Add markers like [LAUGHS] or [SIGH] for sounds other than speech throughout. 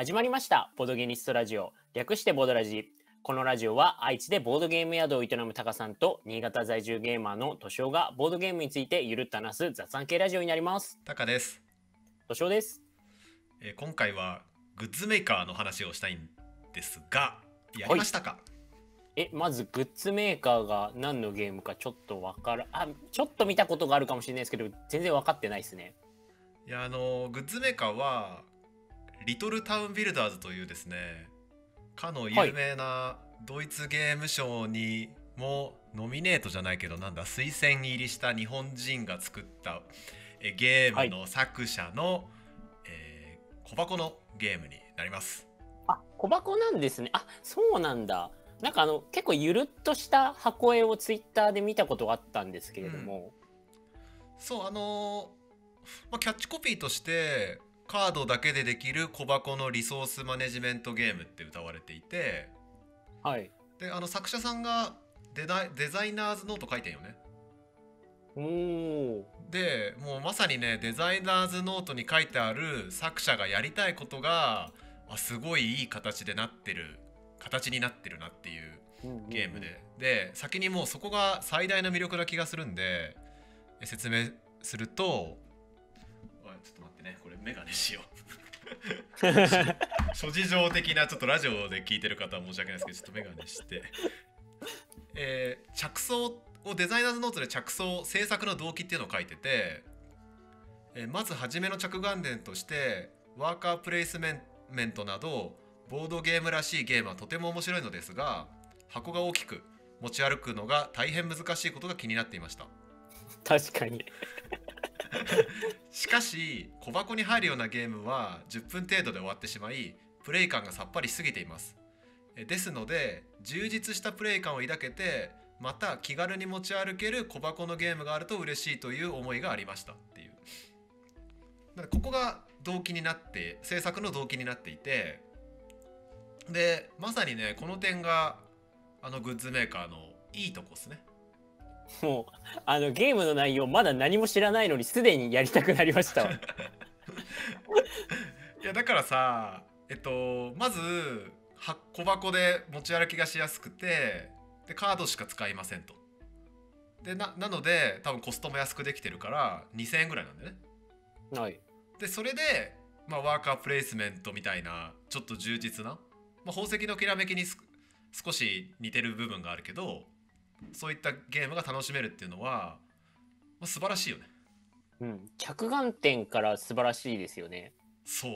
始まりました。ボードゲニストラジオ。略してボードラジ。このラジオは愛知でボードゲーム宿を営むタカさんと新潟在住ゲーマーのトシオがボードゲームについてゆるっと話す雑談系ラジオになります。タカです、トシオです。えー今回はグッズメーカーの話をしたいんですがやりましたか、えまずグッズメーカーが何のゲームかちょっとわからあちょっと見たことがあるかもしれないですけど全然分かってないですね。い、やあのグッズメーカーはリトルタウンビルダーズというですねかの有名なドイツゲーム賞にもノミネートじゃないけどなんだ推薦入りした日本人が作ったえゲームの作者の、えー小箱のゲームになります。あ小箱なんですね。あそうなんだ。なんかあの結構ゆるっとした箱絵をツイッターで見たことがあったんですけれども、そうあのーまあ、キャッチコピーとしてカードだけでできる小箱のリソースマネジメントゲームって歌われていてはい。であの作者さんがデザイナーズノート書いてんよね。おおでもうまさにねデザイナーズノートに書いてある作者がやりたいことがあすごいいい形でなってる形になってるなっていうゲームで、で先にもうそこが最大の魅力な気がするんでえ説明するとメガネしよう。[LAUGHS] 諸事情的なちょっとラジオで聞いてる方は申し訳ないですけどちょっとメガネして、えー着想をデザイナーズノートで着想制作の動機っていうのを書いてて、えーまず初めの着眼点としてワーカープレイスメントなどボードゲームらしいゲームはとても面白いのですが箱が大きく持ち歩くのが大変難しいことが気になっていました。確かにしかし小箱に入るようなゲームは10分程度で終わってしまいプレイ感がさっぱりしすぎています。えですので充実したプレイ感を抱けてまた気軽に持ち歩ける小箱のゲームがあると嬉しいという思いがありました。っていう。なのでここが動機になって制作の動機になっていてでまさにねこの点があのグッズメーカーのいいとこですね。もうあのゲームの内容まだ何も知らないのにすでにやりたくなりましたわ。[LAUGHS] いやだからさえっとまずは小箱で持ち歩きがしやすくてでカードしか使いませんと。でななので多分コストも安くできてるから2000円ぐらいなんだよね。はい。でそれで、まあ、ワーカープレイスメントみたいなちょっと充実な、まあ、宝石のきらめきにす少し似てる部分があるけどそういったゲームが楽しめるっていうのは、まあ、素晴らしいよね。うん。着眼点から素晴らしいですよね。そう。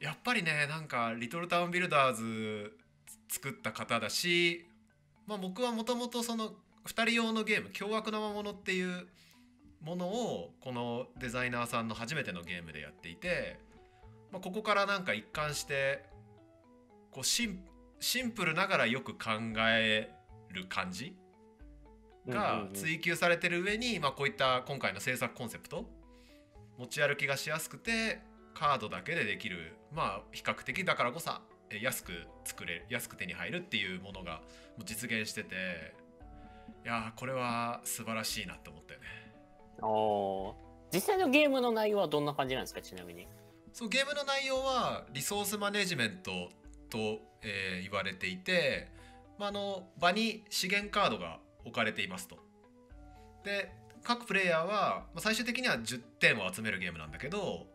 やっぱりねなんかリトルタウンビルダーズ作った方だし、まあ、僕はもともとその2人用のゲーム「凶悪な魔物」っていうものをこのデザイナーさんの初めてのゲームでやっていて、まあ、ここからなんか一貫してこうシンシンプルながらよく考える感じが追求されてる上に、まあ、こういった今回の制作コンセプト持ち歩きがしやすくてカードだけでできるまあ比較的だからこそえ安く作れ安く手に入るっていうものが実現してていやーこれは素晴らしいなって思ったよね。実際のゲームの内容はどんな感じなんですかちなみに。そうゲームの内容はリソースマネジメントと、えー言われていて、まあ、あの場に資源カードが置かれていますと。で各プレイヤーは、まあ、最終的には10点を集めるゲームなんだけど、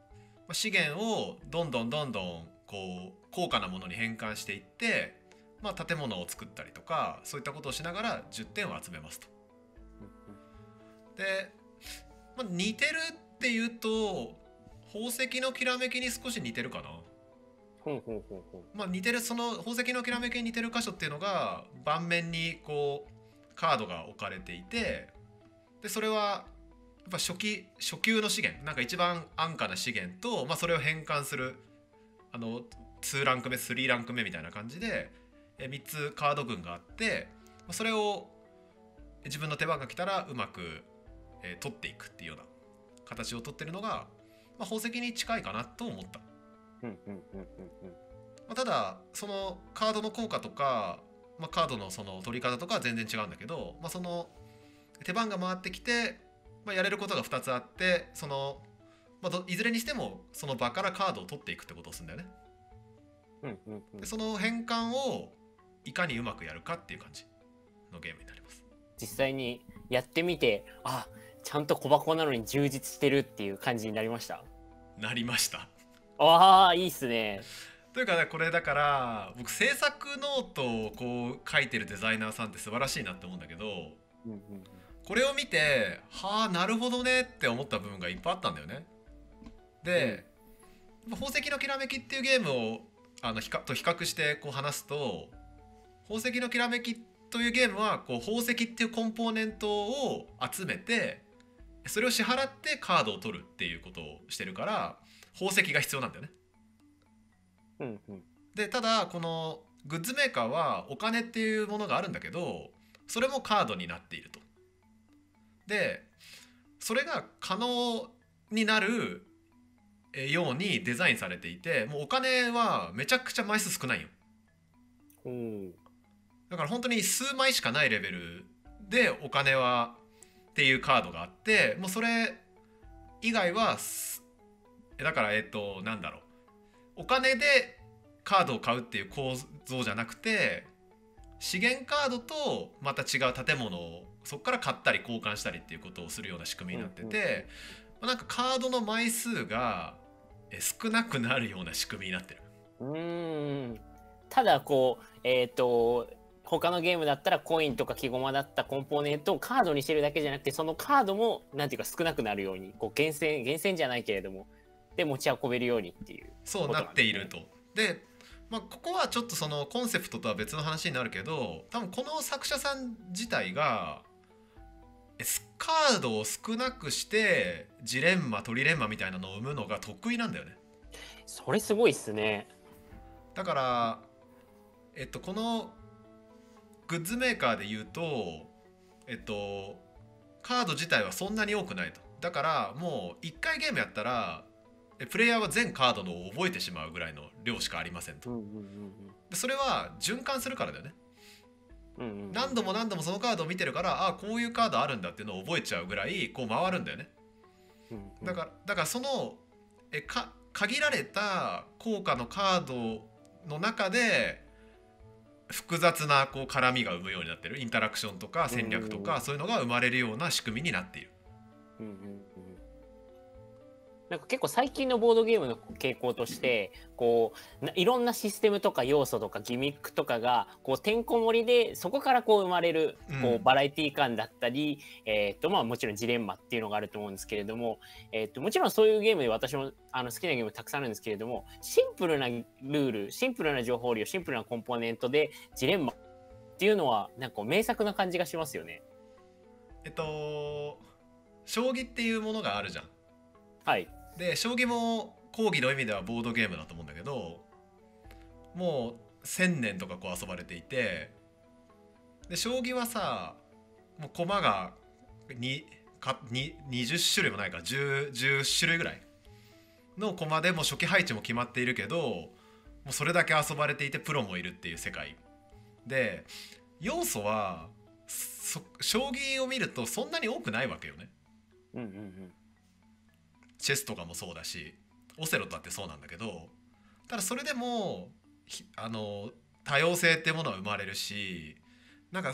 まあ資源をどんどんどんどんこう高価なものに変換していって、まあ、建物を作ったりとかそういったことをしながら10点を集めますと。で、まあ、似てるっていうと宝石のきらめきに少し似てるかな。まあ、似てるその宝石のきらめきに似てる箇所っていうのが盤面にこうカードが置かれていてでそれはやっぱ初期初級の資源なんか一番安価な資源と、まあ、それを変換するあの2ランク目3ランク目みたいな感じで3つカード群があってそれを自分の手番が来たらうまく、えー取っていくっていうような形を取ってるのが、まあ、宝石に近いかなと思った。まあ、ただそのカードの効果とか、まあ、カードのその取り方とかは全然違うんだけど、まあ、その手番が回ってきて、まあ、やれることが2つあってそのまあ、どいずれにしてもその場からカードを取っていくってことをするんだよね。うんうんうん。でその変換をいかにうまくやるかっていう感じのゲームになります。実際にやってみてあちゃんと小箱なのに充実してるっていう感じになりました？なりましたああいいっすね。というかねこれだから僕制作ノートをこう書いてるデザイナーさんって素晴らしいなって思うんだけどうんうんこれを見てはあなるほどねって思った部分がいっぱいあったんだよね。で「宝石のきらめき」っていうゲームをあの比較と比較してこう話すと「宝石のきらめき」というゲームはこう宝石っていうコンポーネントを集めてそれを支払ってカードを取るっていうことをしてるから宝石が必要なんだよねうんうんでただこのグッズメーカーはお金っていうものがあるんだけどそれもカードになっていると。でそれが可能になるえようにデザインされていてもうお金はめちゃくちゃ枚数少ないよ。だから本当に数枚しかないレベルでお金はっていうカードがあってもうそれ以外はだからえっとなんだろう。お金でカードを買うっていう構造じゃなくて資源カードとまた違う建物をそこから買ったり交換したりっていうことをするような仕組みになってて、まあなんかカードの枚数がえ少なくなるような仕組みになってる。うーん。ただこうえっ、と他のゲームだったらコインとか木駒だったコンポーネントをカードにしてるだけじゃなくてそのカードもなんていうか少なくなるようにこう厳選厳選じゃないけれどもで持ち運べるようにっていうそうなっていると。で、まあ、ここはちょっとそのコンセプトとは別の話になるけど多分この作者さん自体がカードを少なくしてジレンマトリレンマみたいなのを生むのが得意なんだよね。それすごいっすねだからえっとこのグッズメーカーで言うとえっとカード自体はそんなに多くないとだからもう1回ゲームやったらえプレイヤーは全カードのを覚えてしまうぐらいの量しかありませんと。でそれは循環するからだよね。何度も何度もそのカードを見てるからあこういうカードあるんだっていうのを覚えちゃうぐらいこう回るんだよね。だからだからそのえか限られた効果のカードの中で複雑なこう絡みが生むようになってる。インタラクションとか戦略とうんかそういうのが生まれるような仕組みになっている。うんうんうんなんか結構最近のボードゲームの傾向としてこうないろんなシステムとか要素とかギミックとかがこうてんこ盛りでそこからこう生まれるこううんバラエティ感だったり、えーとまあ、もちろんジレンマっていうのがあると思うんですけれども、えー、ともちろんそういうゲームで私もあの好きなゲームたくさんあるんですけれどもシンプルなルールシンプルな情報量シンプルなコンポーネントでジレンマっていうのはなんか名作な感じがしますよね。えっと将棋っていうものがあるじゃん。はい、で将棋も講義の意味ではボードゲームだと思うんだけどもう1,000年とかこう遊ばれていてで将棋はさもう駒がにかに20種類もないか 10, 10種類ぐらいの駒でも初期配置も決まっているけどもうそれだけ遊ばれていてプロもいるっていう世界で要素は将棋を見るとそんなに多くないわけよね。うんうんうんチェスとかもそうだしオセロだってそうなんだけどただそれでもあの多様性っていうものは生まれるしなんか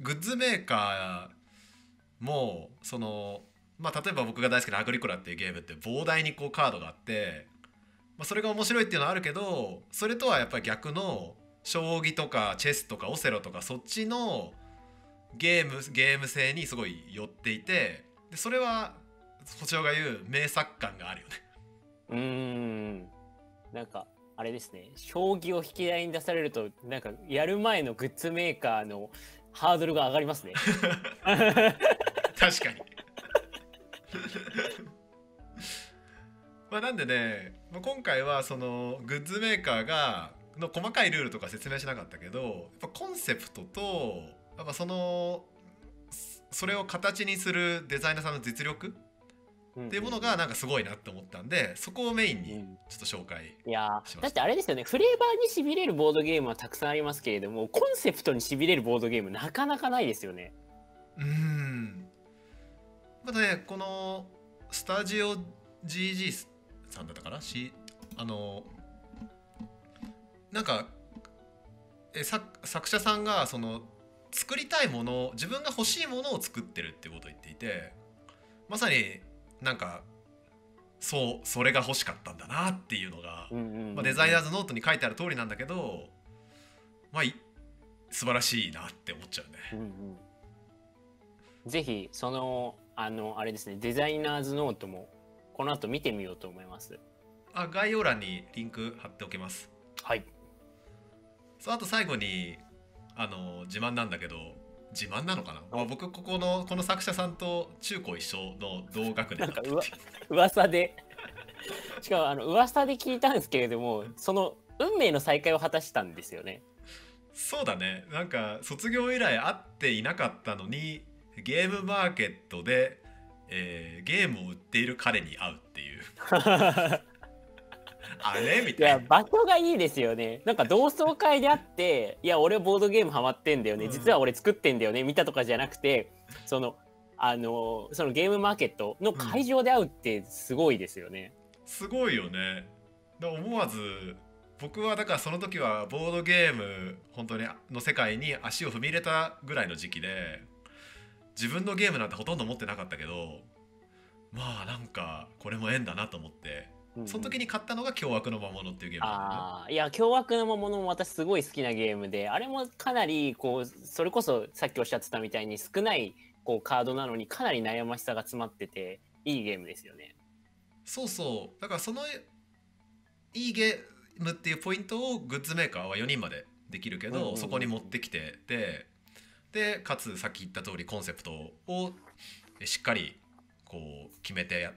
グッズメーカーもその、まあ、例えば僕が大好きな「アグリコラ」っていうゲームって膨大にこうカードがあって、まあ、それが面白いっていうのはあるけどそれとはやっぱり逆の将棋とかチェスとかオセロとかそっちのゲームゲーム性にすごい寄っていてでそれは星尾が言う名作感があるよね。うーんなんかあれですね将棋を引き台に出されるとなんかやる前のグッズメーカーのハードルが上がりますね。[LAUGHS] 確かに。[LAUGHS] まあなんでね、まあ、今回はそのグッズメーカーがの細かいルールとか説明しなかったけどやっぱコンセプトとやっぱそのそれを形にするデザイナーさんの実力っていうものがなんかすごいなって思ったんでそこをメインにうん。ちょっと紹介いやしました。ーだってあれですよね。フレーバーにしびれるボードゲームはたくさんありますけれどもコンセプトにしびれるボードゲームなかなかないですよね。うーん。またねこのスタジオ GG さんだったかな？しあのなんかえ作作者さんがその作りたいもの自分が欲しいものを作ってるってことを言っていてまさになんかそうそれが欲しかったんだなっていうのが、まあ、デザイナーズノートに書いてある通りなんだけどまあい素晴らしいなって思っちゃうね。うんうんぜひそのあのあれですねデザイナーズノートもこの後見てみようと思いますあ概要欄にリンク貼っておきます。はいそうあと最後にあの自慢なんだけど自慢なのかな、まあ、僕ここのこの作者さんと中高一緒の同学年。だったって噂で。しかもあの噂で聞いたんですけれどもその運命の再会を果たしたんですよね。そうだね。なんか卒業以来会っていなかったのにゲームマーケットで、えーゲームを売っている彼に会うっていう [LAUGHS] あれ？みいたいな。や場所がいいですよね。なんか同窓会であっていや俺ボードゲームハマってんだよね。うん。実は俺作ってんだよね。見たとかじゃなくてそのあのそのゲームマーケットの会場で会うってすごいですよね、すごいよね。だ思わず僕はだからその時はボードゲーム本当にの世界に足を踏み入れたぐらいの時期で自分のゲームなんてほとんど持ってなかったけどまあなんかこれも縁だなと思って。うんその時に買ったのが「凶悪の魔物」っていうゲームああいや凶悪な魔物も私すごい好きなゲームであれもかなりこうそれこそさっきおっしゃってたみたいに少ないこうカードなのにかなり悩ましさが詰まってていいゲームですよね。そうそう。だからそのいいゲームっていうポイントをグッズメーカーは4人までできるけど、そこに持ってきてででかつさっき言った通りコンセプトをえしっかりこう決めてや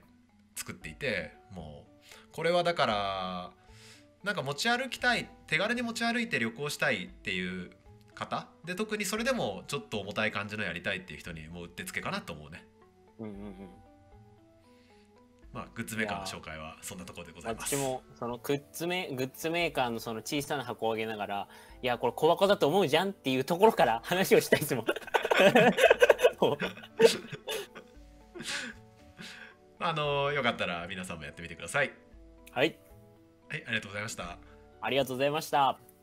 作っていてもうこれはだからなんか持ち歩きたい手軽に持ち歩いて旅行したいっていう方で特にそれでもちょっと重たい感じのやりたいっていう人にもううってつけかなと思うね。うんうんうんまあ、グッズメーカーの紹介はそんなところでございます。私もそのグッズメグッズメーカーのその小さな箱を上げながらいやこれ小箱だと思うじゃんっていうところから話をしたいですもん。[LAUGHS] [LAUGHS] [LAUGHS] あのよかったら皆さんもやってみてください。はいはい、ありがとうございました。ありがとうございました。